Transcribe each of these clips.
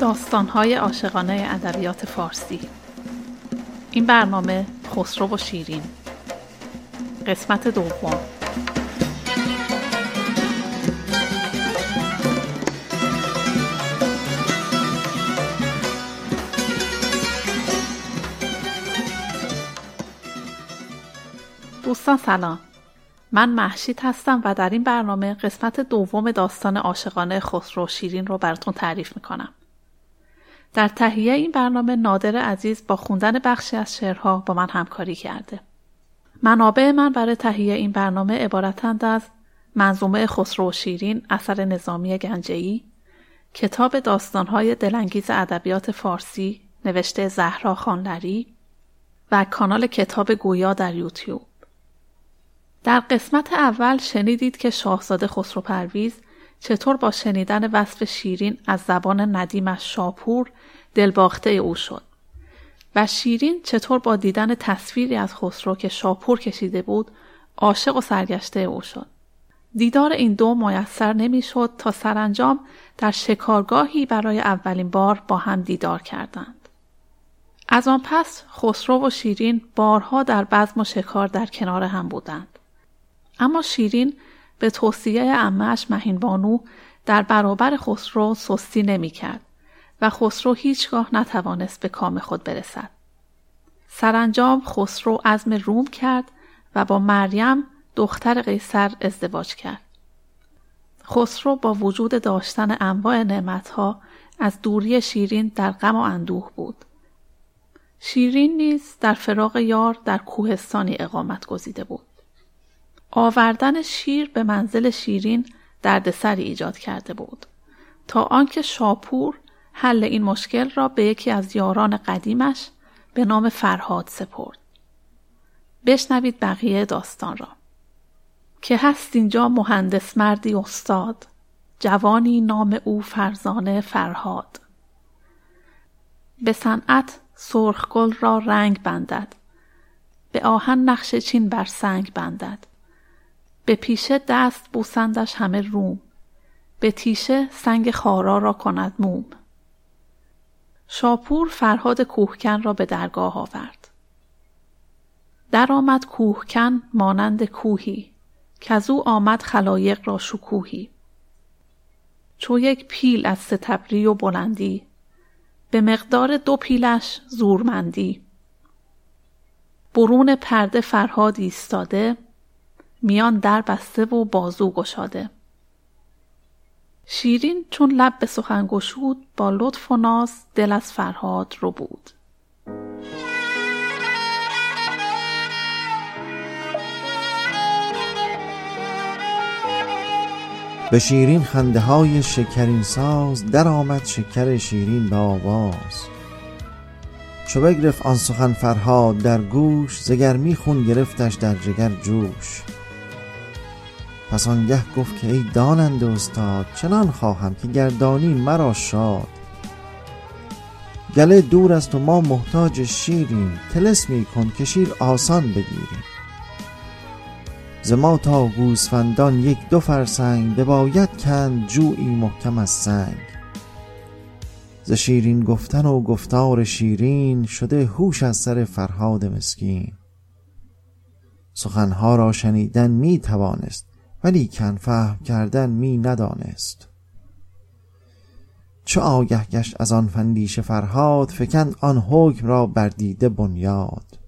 داستانهای عاشقانه ادبیات فارسی. این برنامه خسرو و شیرین. قسمت دوم. دوستان سلام. من محشید هستم و در این برنامه قسمت دوم داستان عاشقانه خسرو و شیرین رو براتون تعریف می‌کنم. در تهیه این برنامه نادر عزیز با خوندن بخشی از شعرها با من همکاری کرده. منابع من برای تهیه این برنامه عبارتند از منظومه خسرو و شیرین اثر نظامی گنجهی، کتاب داستانهای دلانگیز ادبیات فارسی نوشته زهرا خانلری و کانال کتاب گویا در یوتیوب. در قسمت اول شنیدید که شاهزاده خسرو پرویز چطور با شنیدن وصف شیرین از زبان ندیمش شاپور دلباخته او شد و شیرین چطور با دیدن تصویری از خسرو که شاپور کشیده بود عاشق و سرگشته او شد. دیدار این دو میسر نمی‌شد تا سرانجام در شکارگاهی برای اولین بار با هم دیدار کردند. از آن پس خسرو و شیرین بارها در بزم و شکار در کنار هم بودند. اما شیرین به توصیه امهش مهین بانو در برابر خسرو سستی نمی کرد و خسرو هیچگاه نتوانست به کام خود برسد. سرانجام خسرو عزم روم کرد و با مریم دختر قیصر ازدواج کرد. خسرو با وجود داشتن انواع نعمتها از دوری شیرین در غم و اندوه بود. شیرین نیز در فراغ یار در کوهستانی اقامت گزیده بود. آوردن شیر به منزل شیرین دردسری ایجاد کرده بود تا آنکه شاپور حل این مشکل را به یکی از یاران قدیمش به نام فرهاد سپرد. بشنوید بقیه داستان را. که هست اینجا مهندس مردی استاد جوانی نام او فرزانه فرهاد به صنعت سرخگل را رنگ بندد به آهن نقش چین بر سنگ بندد به پیشه دست بوسندش همه روم. به تیشه سنگ خارا را کند موم. شاپور فرهاد کوهکن را به درگاه آورد. در آمد کوهکن مانند کوهی که او آمد خلایق را شکوهی. چو یک پیل از ستبری و بلندی به مقدار دو پیلش زورمندی. برون پرده فرهاد ایستاده میان در بسته و بازو گشاده. شیرین چون لب به سخن گشود با لطف و ناز دل از فرهاد رو بود. به شیرین خنده های شکرین ساز در آمد شکر شیرین به آواز. چو بگرفت آن سخن فرهاد در گوش زگرمی خون گرفتش در جگر جوش. پس آنگه گفت که ای دانند استاد چنان خواهم که گردانی مرا شاد. گله دور است و ما محتاج شیریم تلسمی کن که شیر آسان بگیریم. ز ما تا گوسفندان یک دو فرسنگ بباید کند جویی محکم از سنگ. ز شیرین گفتن و گفتار شیرین شده هوش از سر فرهاد مسکین. سخنها را شنیدن می توانست ولیکن فهم کردن می ندانست. چو آگه گشت از آن فندیش فرهاد فکند آن حکم را بر دیده بنیاد.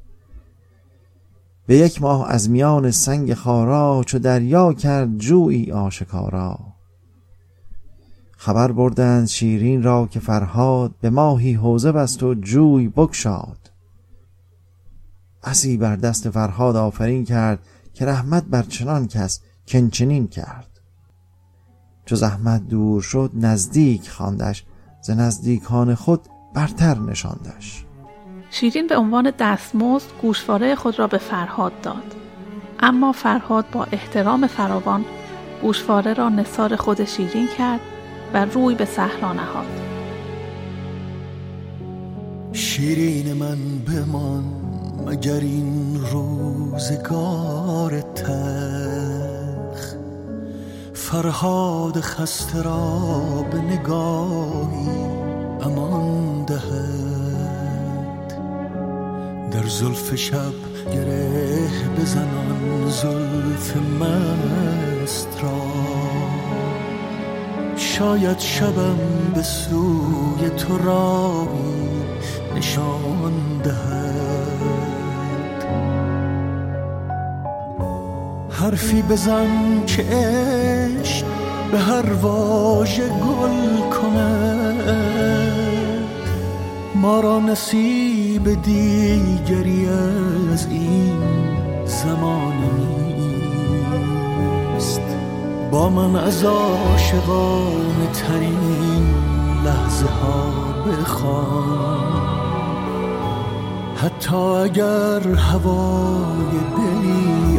به یک ماه از میان سنگ خارا چو دریا کرد جویی آشکارا. خبر بردند شیرین را که فرهاد به ماهی حوزه بست و جوی بگشاد. اسی بر دست فرهاد آفرین کرد که رحمت بر چنان کس کنچنین کرد. چو زحمت دور شد نزدیک خواندش ز نزدیکان خود برتر نشاندش. شیرین به عنوان دستمزد گوشواره خود را به فرهاد داد. اما فرهاد با احترام فراوان گوشواره را نثار خود شیرین کرد و روی به صحرا نهاد. شیرین من بمان مگر این روزگار تخ فرهاد خسته را به نگاهی امان دهد. در زلف شب گره بزنان زلف مست را. شاید شبم به سوی تو راهی نشان دهد. حرفی بزن که عشق به هر واژه گل کند ما را نصیب دیگری از این زمان نیست. با من از عاشقان ترین لحظه ها بخوان. حتی اگر هوای دلی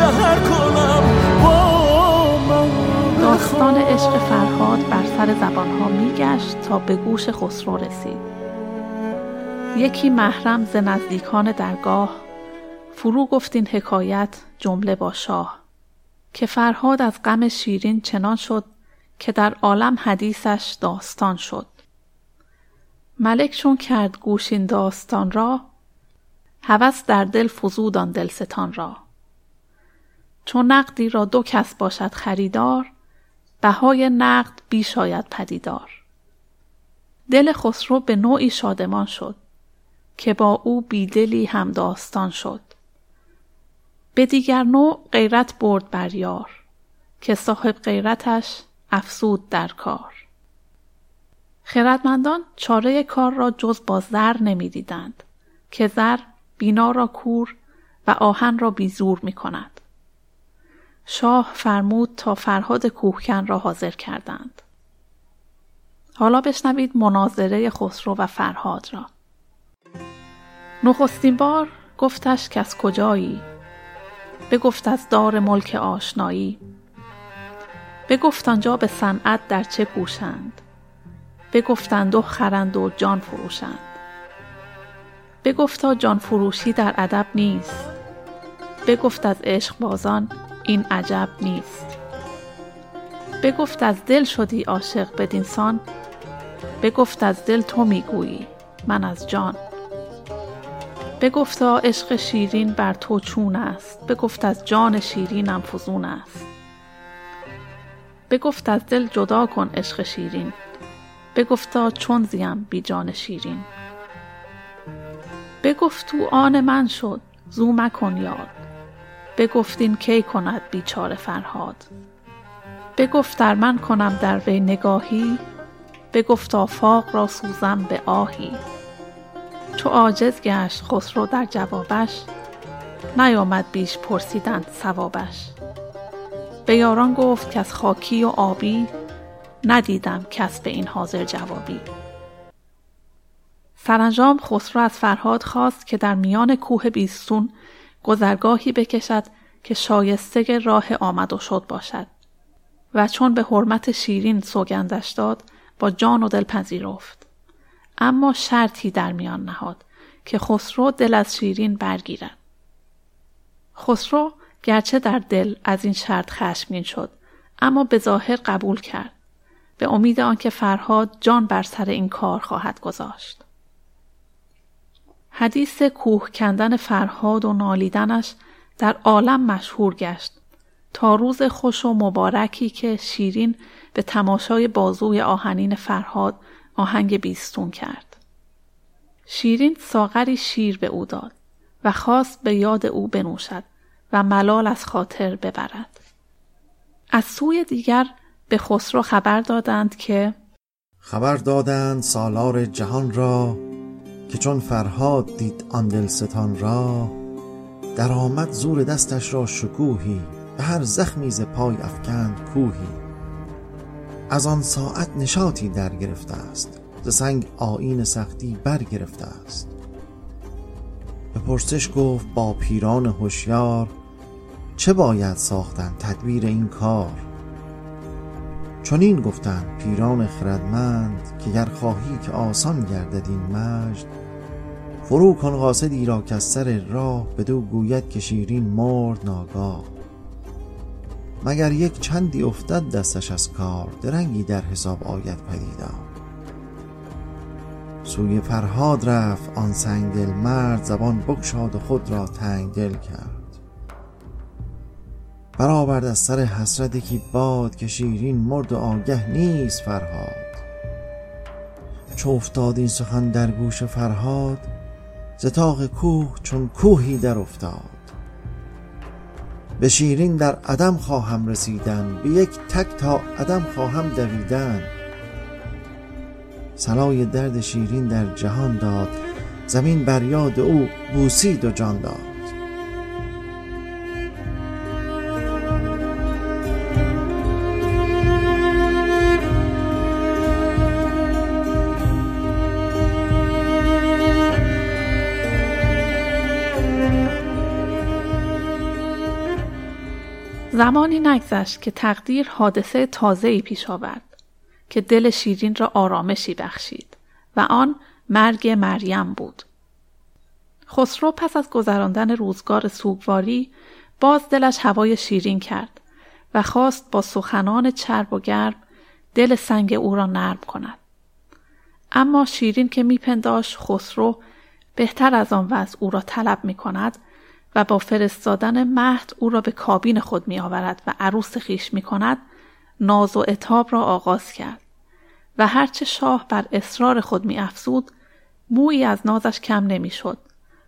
سهر کنم. با من داستان عشق فرهاد بر سر زبانها میگشت تا به گوش خسرو رسید. یکی محرم ز نزدیکان درگاه فرو گفت این حکایت جمله با شاه که فرهاد از غم شیرین چنان شد که در عالم حدیثش داستان شد. ملک چون کرد گوش این داستان را هوس در دل فزود آن دلستان را. چون نقدی را دو کس باشد خریدار بهای نقد بیش آید پدیدار. دل خسرو به نوعی شادمان شد که با او بیدلی هم داستان شد. به دیگر نوع غیرت برد بر یار که صاحب غیرتش افسود در کار. خردمندان چاره کار را جز با زر نمی‌دیدند که زر بینا را کور و آهن را بیزور می کند. شاه فرمود تا فرهاد کوهکن را حاضر کردند. حالا بشنوید مناظره خسرو و فرهاد را. نخستین بار گفتش که از کجایی؟ بگفت از دار ملک آشنایی. بگفت آنجا به صنعت در چه کوشند بگفتند و خرند و جان فروشند. بگفتا جان فروشی در ادب نیست. بگفت از عشق بازان این عجب نیست. بگفت از دل شدی عاشق بدینسان بگفت از دل تو می‌گویی من از جان. بگفتا عشق شیرین بر تو چون است. بگفت از جان شیرینم فزون است. بگفت از دل جدا کن عشق شیرین. بگفتا چون زیم بی جان شیرین. بگفت تو آن من شد زو مکن یاد بگفت این کی کند بیچاره فرهاد؟ بگفت در من کنم در وی نگاهی بگفت آفاق را سوزم به آهی. چو عاجز گشت خسرو در جوابش نیامد بیش پرسیدن ثوابش. به یاران گفت که از خاکی و آبی ندیدم کس به این حاضر جوابی. سرانجام خسرو از فرهاد خواست که در میان کوه بیستون گذرگاهی بکشد که شایسته راه آمد و شد باشد و چون به حرمت شیرین سوگندش داد با جان و دل پذیرفت. اما شرطی در میان نهاد که خسرو دل از شیرین برگیرد. خسرو گرچه در دل از این شرط خشمگین شد اما به ظاهر قبول کرد. به امید آنکه فرهاد جان بر سر این کار خواهد گذاشت. حدیث کوه کندن فرهاد و نالیدنش در عالم مشهور گشت تا روز خوش و مبارکی که شیرین به تماشای بازوی آهنین فرهاد آهنگ بیستون کرد. شیرین ساغری شیر به او داد و خواست به یاد او بنوشد و ملال از خاطر ببرد. از سوی دیگر به خسرو خبر دادند که خبر دادند سالار جهان را که چون فرهاد دید آن دلستان را در آمد زور دستش را شکوهی به هر زخمی ز پای افکند کوهی. از آن ساعت نشاطی در گرفته است ز سنگ آین سختی برگرفته است. به پرسش گفت با پیران هوشیار چه باید ساختن تدبیر این کار؟ چون این گفتند پیران خردمند که گر خواهی که آسان گردد این مجد فرو کن قاصدی را که سر راه بدو گوید که شیرین مرد ناگاه. مگر یک چندی افتد دستش از کار درنگی در حساب آید پدیدار. سوی فرهاد رفت آن سنگ دل مرد زبان بگشاد و خود را تنگ دل کرد. برآورد از سر حسرت یکی باد که شیرین مرد و آگه نیست فرهاد. چو افتاد این سخن در گوش فرهاد ز طاق کوه چون کوهی در افتاد. به شیرین در عدم خواهم رسیدن به یک تک تا عدم خواهم دویدن. سلای درد شیرین در جهان داد زمین بر یاد او بوسید و جان داد. زمانی نگذشت که تقدیر حادثه تازه‌ای پیش آورد که دل شیرین را آرامشی بخشید و آن مرگ مریم بود. خسرو پس از گذراندن روزگار سوگواری باز دلش هوای شیرین کرد و خواست با سخنان چرب و گرم دل سنگ او را نرم کند. اما شیرین که میپنداش خسرو بهتر از آن وضع او را طلب می کند و با فرستادن مهد او را به کابین خود می آورد و عروس خیش می کند ناز و اتاب را آغاز کرد و هرچه شاه بر اصرار خود می افزود مویی از نازش کم نمی شد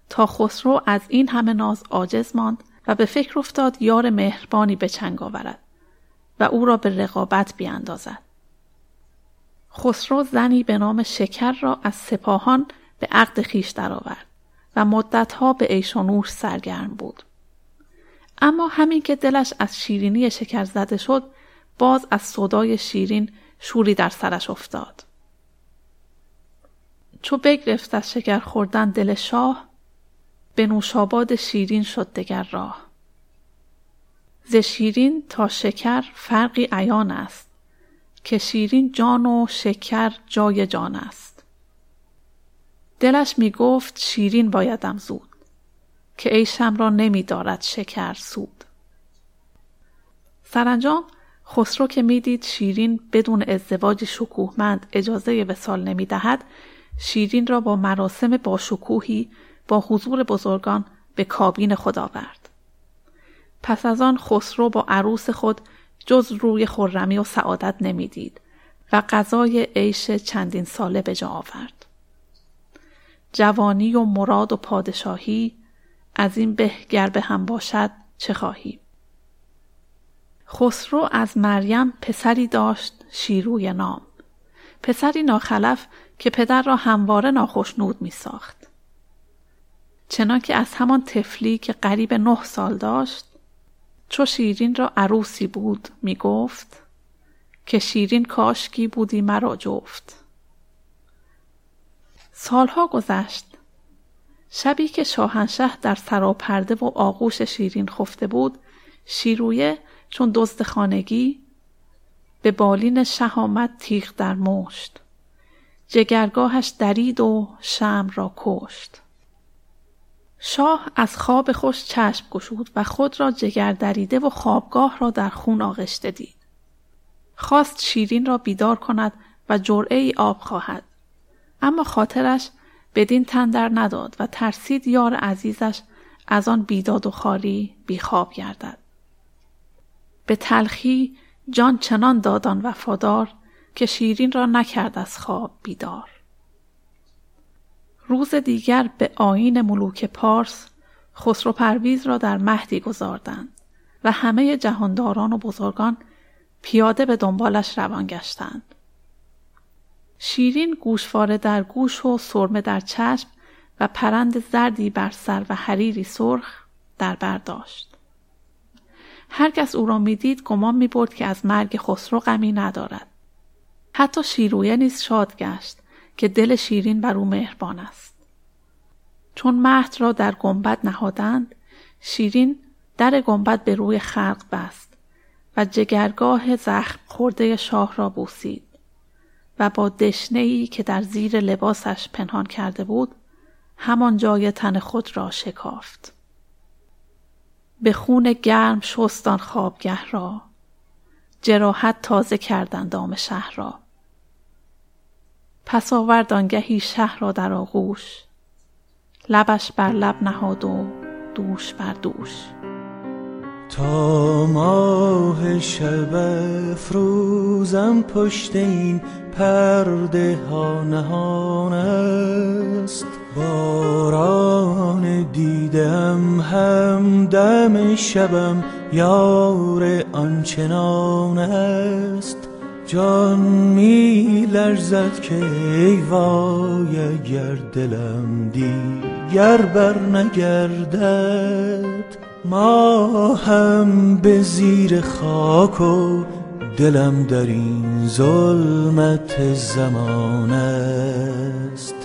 تا خسرو از این همه ناز عاجز ماند و به فکر افتاد یار مهربانی به چنگ آورد و او را به رقابت بیاندازد. خسرو زنی به نام شکر را از سپاهان به عقد خیش درآورد و مدتها به و سرگرم بود. اما همین که دلش از شیرینی شکر زده شد باز از صدای شیرین شوری در سرش افتاد. چو بگرفت از شکر خوردن دل شاه به نوشاباد شیرین شد دگر راه. ز شیرین تا شکر فرقی عیان است که شیرین جان و شکر جای جان است. دلش می گفت شیرین بایدم زود که عیشم را نمی دارد شکر سود. سرانجام خسرو که می‌دید شیرین بدون ازدواج شکوهمند اجازه وسال نمی دهد شیرین را با مراسم باشکوهی با حضور بزرگان به کابین خود آورد. پس از آن خسرو با عروس خود جز روی خرمی و سعادت نمی‌دید و غذای عیش چندین ساله به جا آورد. جوانی و مراد و پادشاهی از این به گر به هم باشد چه خواهی خسرو از مریم پسری داشت شیروی نام. پسری ناخلف که پدر را همواره ناخشنود می ساخت. چنانکه از همان تفلی که قریب نه سال داشت چو شیرین را عروسی بود می گفت که شیرین کاشکی بودی مرا جفت. سالها گذشت. شبی که شاهنشه در سراپرده و آغوش شیرین خفته بود شیرویه چون دزد خانگی به بالین شه آمد تیغ در مشت. جگرگاهش درید و شم را کشت. شاه از خواب خوش چشم گشود و خود را جگر دریده و خوابگاه را در خون آغشته دید. خواست شیرین را بیدار کند و جرعه ای آب خواهد. اما خاطرش بدین تندر نداد و ترسید یار عزیزش از آن بیداد و خاری بیخواب گردد. به تلخی جان چنان دادان وفادار که شیرین را نکرد از خواب بیدار. روز دیگر به آین ملوک پارس خسرو پرویز را در مهدی گذاردند و همه جهانداران و بزرگان پیاده به دنبالش روان گشتند. شیرین گوشواره در گوش و سرمه در چشم و پرند زردی بر سر و حریری سرخ در برداشت. هر کس او را می‌دید گمان می برد که از مرگ خسرو غمی ندارد. حتی شیرویه نیز شاد گشت که دل شیرین بر او مهربان است. چون مهد را در گنبد نهادند شیرین در گنبد به روی خلق بست و جگرگاه زخم خورده شاه را بوسید. و با دشنه ای که در زیر لباسش پنهان کرده بود همان جای تن خود را شکافت. به خون گرم شستان خوابگه را جراحت تازه کردند دام شهر را. پس آورد آنگهی شهر را در آغوش. لبش بر لب نهاد و دوش بر دوش. تا ماه شب افروزم پشت این پرده ها نهان است. باران دیدم هم دم شبم یار آنچنان است. جان می لرزد که ای وای اگر دلم دیگر بر نگردد ما هم به زیر خاک و دلم در این ظلمت زمان است.